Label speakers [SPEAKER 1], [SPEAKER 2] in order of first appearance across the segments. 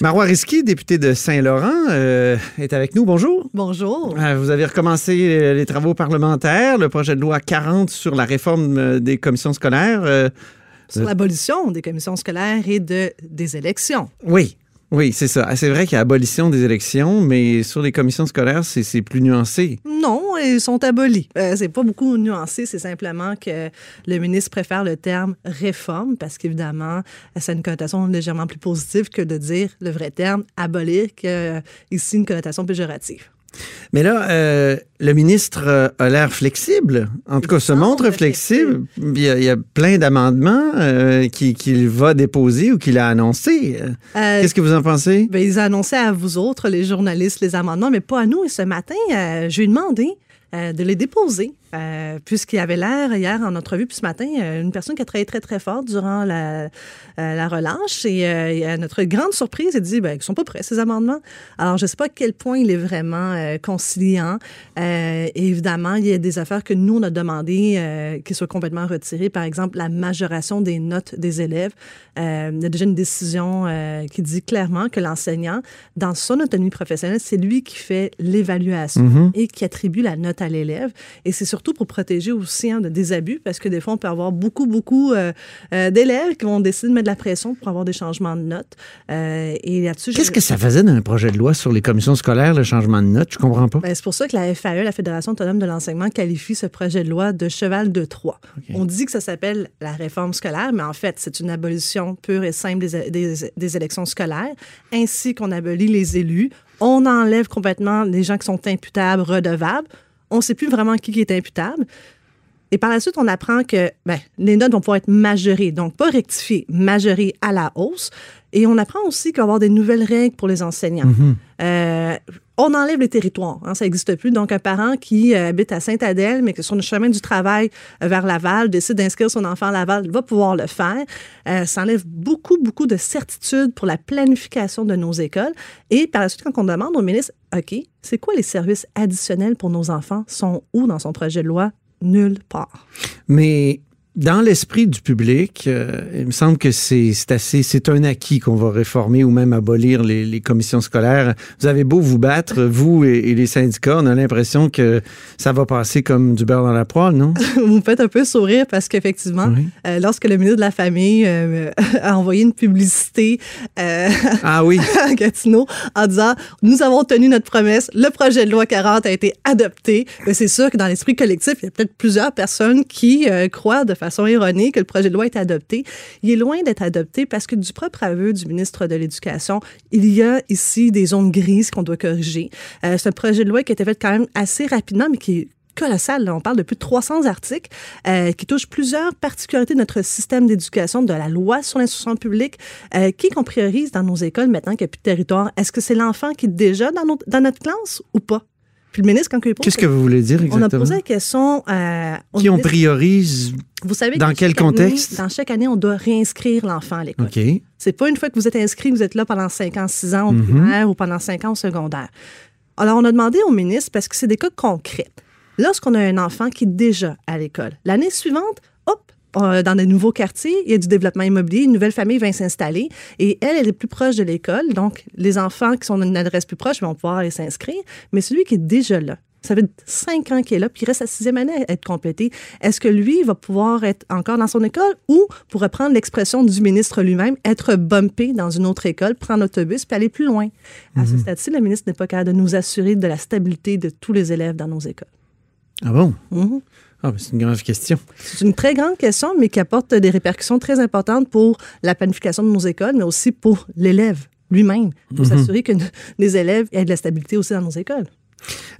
[SPEAKER 1] Marois Risky, député de Saint-Laurent, euh, est avec nous. Bonjour.
[SPEAKER 2] Bonjour.
[SPEAKER 1] Euh, vous avez recommencé les, les travaux parlementaires, le projet de loi 40 sur la réforme euh, des commissions scolaires. euh,
[SPEAKER 2] Sur l'abolition des commissions scolaires et de, des élections.
[SPEAKER 1] oui, oui, c'est ça. Ah, C'est vrai qu'il y a abolition des élections, mais sur les commissions scolaires, c'est plus nuancé.
[SPEAKER 2] Non, ils sont abolis. Euh, c'est pas beaucoup nuancé, c'est simplement que le ministre préfère le terme réforme parce qu'évidemment, ça a une connotation légèrement plus positive que de dire le vrai terme abolir, qui a ici une connotation péjorative.
[SPEAKER 1] Mais là, euh, le ministre euh, a l'air flexible. En tout cas, se
[SPEAKER 2] semble
[SPEAKER 1] montre flexible. Il y a, il y a plein d'amendements euh, qui- qu'il va déposer ou qu'il a annoncés. Euh, Qu'est-ce que vous en pensez?
[SPEAKER 2] Ben, ils ont annoncé à vous autres, les journalistes, les amendements, mais pas à nous. Et ce matin, je lui ai demandé de les déposer, euh, puisqu'il avait l'air, hier, en entrevue, puis ce matin, euh, une personne qui a travaillé très, très fort durant la, euh, la relâche. Et, euh, à notre grande surprise, il dit ben, qu'ils sont pas prêts, ces amendements. Alors, je ne sais pas à quel point il est vraiment euh, conciliant. Évidemment, il y a des affaires que nous, on a demandé qu'ils soient complètement retirées. Par exemple, la majoration des notes des élèves. Il y a déjà une décision qui dit clairement que l'enseignant, dans son autonomie professionnelle, c'est lui qui fait l'évaluation
[SPEAKER 1] Mhm.
[SPEAKER 2] et qui attribue la note à l'élève. Et c'est surtout pour protéger aussi hein, de des abus, parce que des fois, on peut avoir beaucoup, beaucoup euh, euh, d'élèves qui vont décider de mettre de la pression pour avoir des changements de notes. Euh, et là-dessus,
[SPEAKER 1] Qu'est-ce
[SPEAKER 2] je-
[SPEAKER 1] que ça faisait dans un projet de loi sur les commissions scolaires, le changement de notes? Je comprends pas.
[SPEAKER 2] ben, c'est pour ça que la FAE, la Fédération autonome de l'enseignement, qualifie ce projet de loi de cheval de Troie. On dit que ça s'appelle la réforme scolaire, mais en fait, c'est une abolition pure et simple des, des- des élections scolaires, ainsi qu'on abolit les élus. On enlève complètement les gens qui sont imputables, redevables. On ne sait plus vraiment qui est imputable. Et par la suite, on apprend que ben, les notes vont pouvoir être majorées, donc pas rectifiées, majorées à la hausse. Et on apprend aussi qu'il va y avoir des nouvelles règles pour les enseignants. Euh, on enlève les territoires, hein, ça n'existe plus. Donc, un parent qui euh, habite à Sainte-Adèle, mais que sur le chemin du travail euh, vers Laval décide d'inscrire son enfant à Laval, va pouvoir le faire. Euh, ça enlève beaucoup, beaucoup de certitude pour la planification de nos écoles. Et par la suite, quand on demande au ministre, OK, c'est quoi les services additionnels pour nos enfants, sont où dans son projet de loi? Nulle part.
[SPEAKER 1] Mais dans l'esprit du public, euh, il me semble que c'est assez, c'est un acquis qu'on va réformer ou même abolir les, les commissions scolaires. Vous avez beau vous battre, vous et, et les syndicats, on a l'impression que ça va passer comme du beurre dans la poêle, non?
[SPEAKER 2] Vous me faites un peu sourire parce qu'effectivement,
[SPEAKER 1] Oui.
[SPEAKER 2] euh, lorsque le ministre de la Famille euh, a envoyé une publicité
[SPEAKER 1] Ah oui.
[SPEAKER 2] à Gatineau en disant Nous avons tenu notre promesse, le projet de loi 40 a été adopté. C'est sûr que dans l'esprit collectif, il y a peut-être plusieurs personnes qui croient de façon erronée que le projet de loi est adopté. Il est loin d'être adopté parce que du propre aveu du ministre de l'Éducation, il y a ici des zones grises qu'on doit corriger. Euh, c'est un projet de loi qui a été fait quand même assez rapidement, mais qui est colossal. là. On parle de plus de 300 articles euh, qui touchent plusieurs particularités de notre système d'éducation, de la loi sur l'instruction publique, euh, qui qu'on priorise dans nos écoles maintenant qu'il n'y a plus de territoire. Est-ce que c'est l'enfant qui est déjà dans notre classe ou pas? Puis le ministre, quand il pose...
[SPEAKER 1] Qu'est-ce que vous voulez dire
[SPEAKER 2] On a
[SPEAKER 1] exactement?
[SPEAKER 2] posé la question... euh, au
[SPEAKER 1] Qui on
[SPEAKER 2] ministre.
[SPEAKER 1] priorise?
[SPEAKER 2] Vous savez
[SPEAKER 1] dans
[SPEAKER 2] que
[SPEAKER 1] quel
[SPEAKER 2] année-
[SPEAKER 1] contexte?
[SPEAKER 2] dans chaque année, on doit réinscrire l'enfant à l'école.
[SPEAKER 1] OK.
[SPEAKER 2] C'est pas une fois que vous êtes inscrit, vous êtes là pendant 5 ans, 6 ans au
[SPEAKER 1] Mhm.
[SPEAKER 2] primaire ou pendant 5 ans au secondaire. Alors, on a demandé au ministre, parce que c'est des cas concrets. Lorsqu'on a un enfant qui est déjà à l'école, l'année suivante, euh, dans de nouveaux quartiers, il y a du développement immobilier, une nouvelle famille vient s'installer et elle, elle est plus proche de l'école. Donc, les enfants qui sont dans une adresse plus proche vont pouvoir aller s'inscrire. Mais celui qui est déjà là, ça fait cinq ans qu'il est là, puis il reste sa sixième année à être complété. Est-ce que lui va pouvoir être encore dans son école ou, pour reprendre l'expression du ministre lui-même, être bumpé dans une autre école, prendre l'autobus puis aller plus loin? À ce stade-ci, le ministre n'est pas capable de nous assurer de la stabilité de tous les élèves dans nos écoles.
[SPEAKER 1] Ah bon?
[SPEAKER 2] Mhm.
[SPEAKER 1] Ah, c'est une grave question.
[SPEAKER 2] C'est une très grande question, mais qui apporte des répercussions très importantes pour la planification de nos écoles, mais aussi pour l'élève lui-même, pour s'assurer que les élèves aient de la stabilité aussi dans nos écoles.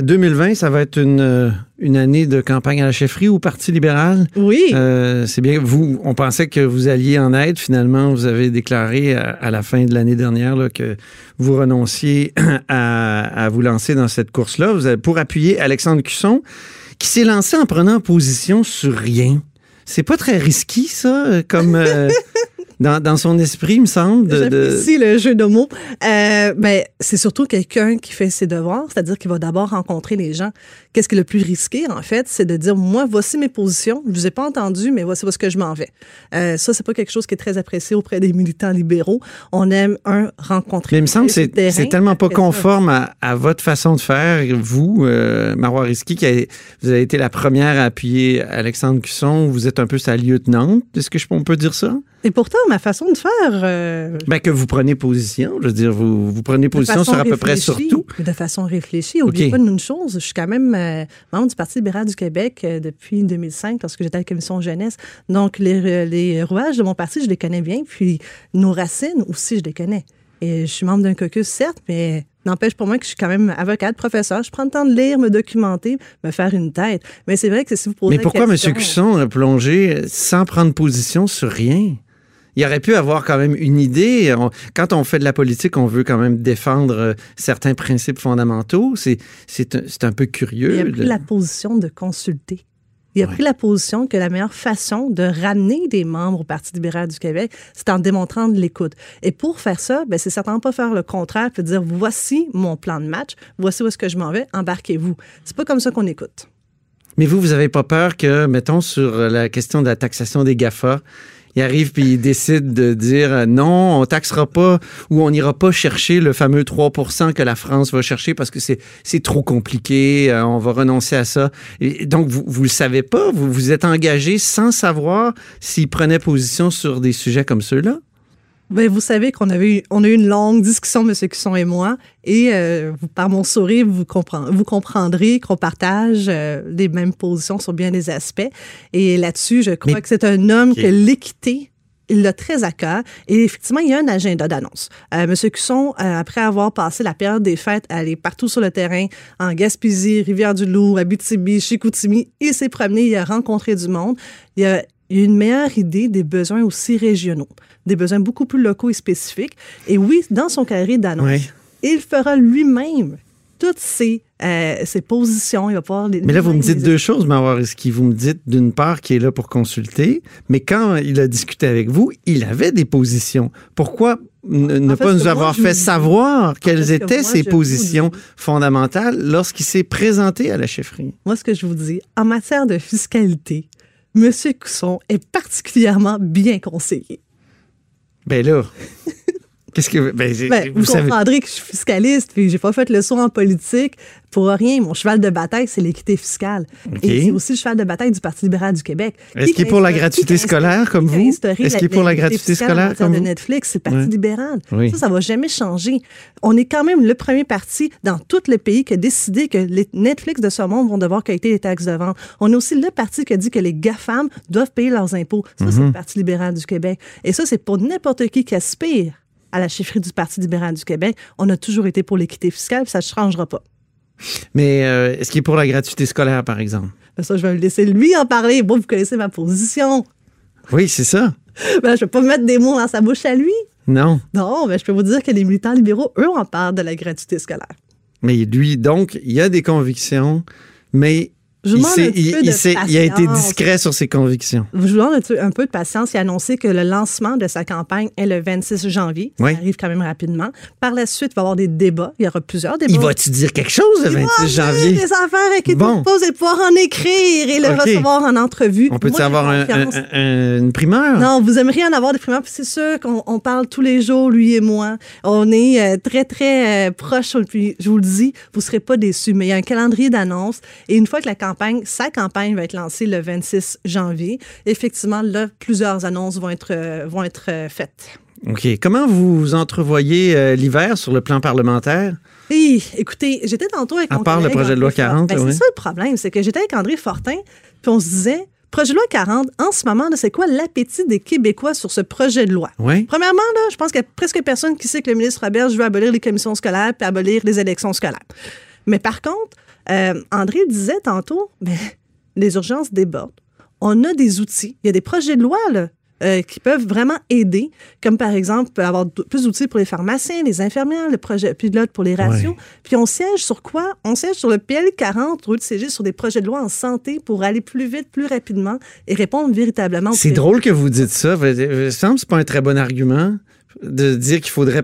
[SPEAKER 1] 2020, ça va être une, euh, une année de campagne à la chefferie ou Parti libéral?
[SPEAKER 2] Oui.
[SPEAKER 1] Euh, c'est bien. Vous, on pensait que vous alliez en aide. Finalement, vous avez déclaré à, à la fin de l'année dernière là, que vous renonciez à, à vous lancer dans cette course-là. Vous avez, pour appuyer Alexandre Cusson, qui s'est lancé en prenant position sur rien. C'est pas très risqué, ça, euh, comme, euh, Dans, dans, son esprit, il me semble. De,
[SPEAKER 2] de... le jeu de mots. Euh, ben, c'est surtout quelqu'un qui fait ses devoirs, c'est-à-dire qu'il va d'abord rencontrer les gens. Qu'est-ce qui est le plus risqué, en fait, c'est de dire, moi, voici mes positions, je vous ai pas entendu, mais voici où ce que je m'en vais. Euh, ça, c'est pas quelque chose qui est très apprécié auprès des militants libéraux. On aime, un, rencontrer.
[SPEAKER 1] Mais il me semble que c'est tellement pas conforme à, à, votre façon de faire, vous, euh, Marois Risky, qui a, vous avez été la première à appuyer Alexandre Cusson, vous êtes un peu sa lieutenante, est-ce que je, on peut dire ça?
[SPEAKER 2] Et pourtant, ma façon de faire. Euh,
[SPEAKER 1] ben, que vous prenez position. Je veux dire, vous, vous prenez position sur à peu près sur tout.
[SPEAKER 2] De façon réfléchie. N'oubliez pas une chose. Je suis quand même euh, membre du Parti libéral du Québec euh, depuis 2005, lorsque j'étais à la commission jeunesse. Donc, les, les rouages de mon parti, je les connais bien. Puis, nos racines aussi, je les connais. Et je suis membre d'un caucus, certes, mais N'empêche pour moi que je suis quand même avocate, professeur. Je prends le temps de lire, me documenter, me faire une tête. Mais c'est vrai que si vous posez
[SPEAKER 1] Mais pourquoi M. Cusson a plongé sans prendre position sur rien? Il aurait pu avoir quand même une idée. quand on fait de la politique, on veut quand même défendre euh, certains principes fondamentaux. C'est un peu curieux.
[SPEAKER 2] Il a pris la position de consulter. Il a pris la position que la meilleure façon de ramener des membres au Parti libéral du Québec, c'est en démontrant de l'écoute. Et pour faire ça, ben, c'est certainement pas faire le contraire, puis dire voici mon plan de match, voici où est-ce que je m'en vais, embarquez-vous. C'est pas comme ça qu'on écoute.
[SPEAKER 1] Mais vous, vous n'avez pas peur que, mettons, sur la question de la taxation des GAFA, il arrive puis il décide de dire euh, non, on taxera pas ou on n'ira pas chercher le fameux 3% que la France va chercher parce que c'est, c'est trop compliqué, euh, on va renoncer à ça. Donc, vous ne le savez pas, vous vous êtes engagé sans savoir s'il prenait position sur des sujets comme ceux-là?
[SPEAKER 2] Ben, vous savez qu'on avait eu, on a eu une longue discussion, M. Cusson et moi, et euh, par mon sourire, vous, vous comprendrez qu'on partage euh, les mêmes positions sur bien des aspects. Et là-dessus, je crois que c'est un homme que l'équité il l'a très à cœur. Et effectivement, il y a un agenda d'annonce. Euh, Monsieur Cusson, euh, après avoir passé la période des fêtes, aller partout sur le terrain, en Gaspésie, Rivière-du-Loup, Abitibi, Chicoutimi, il s'est promené, il a rencontré du monde. Il a, il a une meilleure idée des besoins aussi régionaux des besoins beaucoup plus locaux et spécifiques. Et oui, dans son carré d'annonce, il fera lui-même toutes ces, euh, positions. Il va pouvoir
[SPEAKER 1] mais là, vous me dites deux choses, qui Vous me dites, d'une part, qu'il est là pour consulter, mais quand il a discuté avec vous, il avait des positions. Pourquoi ne, pas nous avoir fait savoir quelles étaient ses positions fondamentales lorsqu'il s'est présenté à la chefferie?
[SPEAKER 2] Moi, ce que je vous dis, en matière de fiscalité, M. Cousson est particulièrement bien conseillé.
[SPEAKER 1] Ben là. Qu'est-ce que. Ben,
[SPEAKER 2] ben, vous, comprendrez que je suis fiscaliste, puis j'ai pas fait le saut en politique pour rien. Mon cheval de bataille, c'est l'équité fiscale. Et c'est aussi le cheval de bataille du Parti libéral du Québec.
[SPEAKER 1] Est-ce qu'il est pour la gratuité scolaire comme vous? Est-ce qu'il est pour la gratuité scolaire comme
[SPEAKER 2] de Netflix, c'est le Parti libéral. Ça, ça va jamais changer. On est quand même le premier parti dans tout le pays qui a décidé que les Netflix de ce monde vont devoir collecter les taxes de vente. On est aussi le parti qui a dit que les GAFAM doivent payer leurs impôts. Ça, c'est le mhm. Parti libéral du Québec. Et ça, c'est pour n'importe qui qui aspire à la chefferie du Parti libéral du Québec. On a toujours été pour l'équité fiscale, ça ne changera pas.
[SPEAKER 1] Mais euh, est-ce qu'il est pour la gratuité scolaire, par exemple?
[SPEAKER 2] Ben, ça, je vais le laisser lui en parler. Bon, vous connaissez ma position.
[SPEAKER 1] Oui, c'est ça.
[SPEAKER 2] Ben, je ne vais pas mettre des mots dans sa bouche à lui.
[SPEAKER 1] Non.
[SPEAKER 2] Non, mais je peux vous dire que les militants libéraux, eux, en parlent de la gratuité scolaire.
[SPEAKER 1] Mais lui, donc, il y a des convictions, mais il, a été discret sur ses convictions.
[SPEAKER 2] Je vous demande un peu de patience. Il a annoncé que le lancement de sa campagne est le 26 janvier. Ça arrive quand même rapidement. Par la suite, il va y avoir des débats. Il y aura plusieurs débats.
[SPEAKER 1] Il va-tu dire quelque chose le 26 janvier?
[SPEAKER 2] des affaires qui bon. pose et pouvoir en écrire et le recevoir en entrevue.
[SPEAKER 1] On peut-y avoir une primeur?
[SPEAKER 2] Non, vous aimeriez en avoir des primeurs. C'est sûr qu'on parle tous les jours, lui et moi. On est euh, très, très euh, proches. Puis, je vous le dis, vous ne serez pas déçus. Mais il y a un calendrier d'annonces. Et une fois que la campagne sa campagne va être lancée le 26 janvier. Effectivement, là, plusieurs annonces vont être, euh, vont être euh, faites.
[SPEAKER 1] OK. Comment vous entrevoyez euh, l'hiver sur le plan parlementaire?
[SPEAKER 2] Oui, écoutez, j'étais tantôt avec
[SPEAKER 1] à part le projet de loi 40.
[SPEAKER 2] Ben, c'est ça le problème, c'est que j'étais avec André Fortin, puis on se disait, projet de loi 40, en ce moment, c'est quoi l'appétit des Québécois sur ce projet de loi?
[SPEAKER 1] Oui.
[SPEAKER 2] Premièrement, là, je pense qu'il y a presque personne qui sait que le ministre Robert veut abolir les commissions scolaires puis abolir les élections scolaires. Mais par contre, euh, André disait tantôt, mais les urgences débordent. On a des outils. Il y a des projets de loi, là. euh, qui peuvent vraiment aider, comme par exemple avoir plus d'outils pour les pharmaciens, les infirmières, le projet pilote pour les ratios. Puis on siège sur quoi? On siège sur le PL 40 au siéger sur des projets de loi en santé pour aller plus vite, plus rapidement et répondre véritablement aux
[SPEAKER 1] C'est drôle que vous dites ça. Ça semble c'est pas un très bon argument de dire qu'il faudrait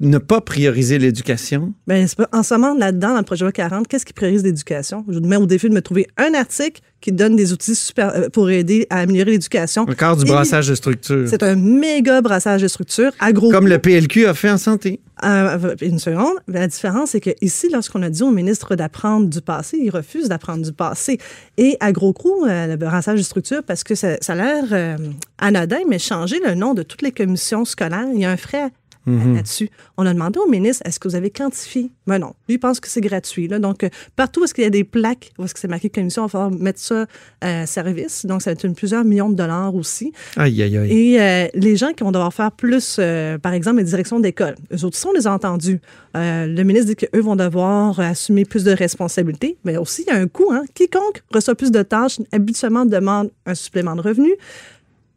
[SPEAKER 1] ne pas prioriser l'éducation?
[SPEAKER 2] Bien, en ce moment, là-dedans, dans le projet de loi 40, qu'est-ce qui priorise l'éducation? Je vous mets au défi de me trouver un article qui donne des outils super, euh, pour aider à améliorer l'éducation.
[SPEAKER 1] Encore du brassage de structure.
[SPEAKER 2] C'est un méga brassage de structure. Agro
[SPEAKER 1] Comme le PLQ a fait en santé.
[SPEAKER 2] Euh, une seconde. La différence, c'est qu'ici, lorsqu'on a dit au ministre d'apprendre du passé, il refuse d'apprendre du passé. Et à gros coup, euh, le brassage de structure, parce que ça, a l'air anodin, mais changer le nom de toutes les commissions scolaires, il y a un frais Mhm. là-dessus. On a demandé au ministre, est-ce que vous avez quantifié? Mais non, lui, il pense que c'est gratuit. Là. Donc, euh, partout où est-ce qu'il y a des plaques, où est-ce que c'est marqué commission, il va falloir mettre ça à service. Donc, ça va être une plusieurs millions de dollars aussi.
[SPEAKER 1] Aïe, aïe, aïe.
[SPEAKER 2] Et euh, les gens qui vont devoir faire plus, euh, par exemple, les directions d'école, eux autres, on les a entendus. le ministre dit qu'eux vont devoir assumer plus de responsabilités, mais aussi, il y a un coût. Hein? Quiconque reçoit plus de tâches, habituellement demande un supplément de revenus.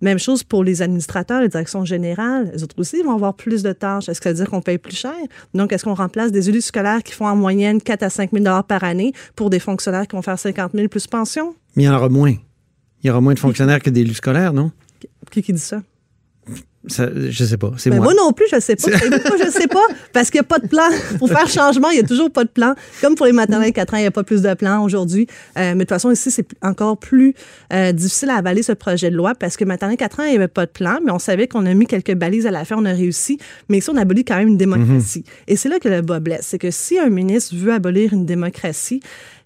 [SPEAKER 2] Même chose pour les administrateurs, les directions générales. Les autres aussi vont avoir plus de tâches. Est-ce que ça veut dire qu'on paye plus cher? Donc, est-ce qu'on remplace des élus scolaires qui font en moyenne 4 à 5 000 par année pour des fonctionnaires qui vont faire 50 000 plus pension?
[SPEAKER 1] Mais il y en aura moins. Il y aura moins de fonctionnaires que d'élus scolaires, non?
[SPEAKER 2] Qui, qui dit ça?
[SPEAKER 1] Ça, je sais pas. C'est
[SPEAKER 2] ben,
[SPEAKER 1] moi.
[SPEAKER 2] moi. non plus, je sais pas. Moi, je sais pas parce qu'il n'y a pas de plan. Pour faire changement, il n'y a toujours pas de plan. Comme pour les maternelles 4 ans, il n'y a pas plus de plan aujourd'hui. Euh, mais de toute façon, ici, c'est encore plus euh, difficile à avaler ce projet de loi parce que maternelle 4 ans, il n'y avait pas de plan, mais on savait qu'on a mis quelques balises à la fin, on a réussi. Mais ici, on abolit quand même une démocratie. Mm-hmm. Et c'est là que le bas blesse. C'est que si un ministre veut abolir une démocratie,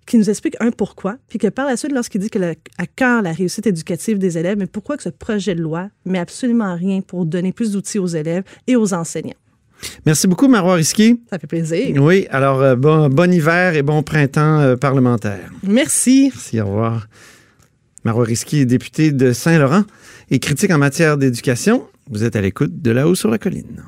[SPEAKER 2] qui nous explique un pourquoi, puis que par la suite, lorsqu'il dit qu'il a à cœur la réussite éducative des élèves, mais pourquoi que ce projet de loi met absolument rien pour donner plus d'outils aux élèves et aux enseignants?
[SPEAKER 1] Merci beaucoup, Marois Risky.
[SPEAKER 2] Ça fait plaisir.
[SPEAKER 1] Oui, alors euh, bon, bon hiver et bon printemps euh, parlementaire.
[SPEAKER 2] Merci.
[SPEAKER 1] Merci, au revoir. Marois Risky est député de Saint-Laurent et critique en matière d'éducation. Vous êtes à l'écoute de là-haut sur la colline.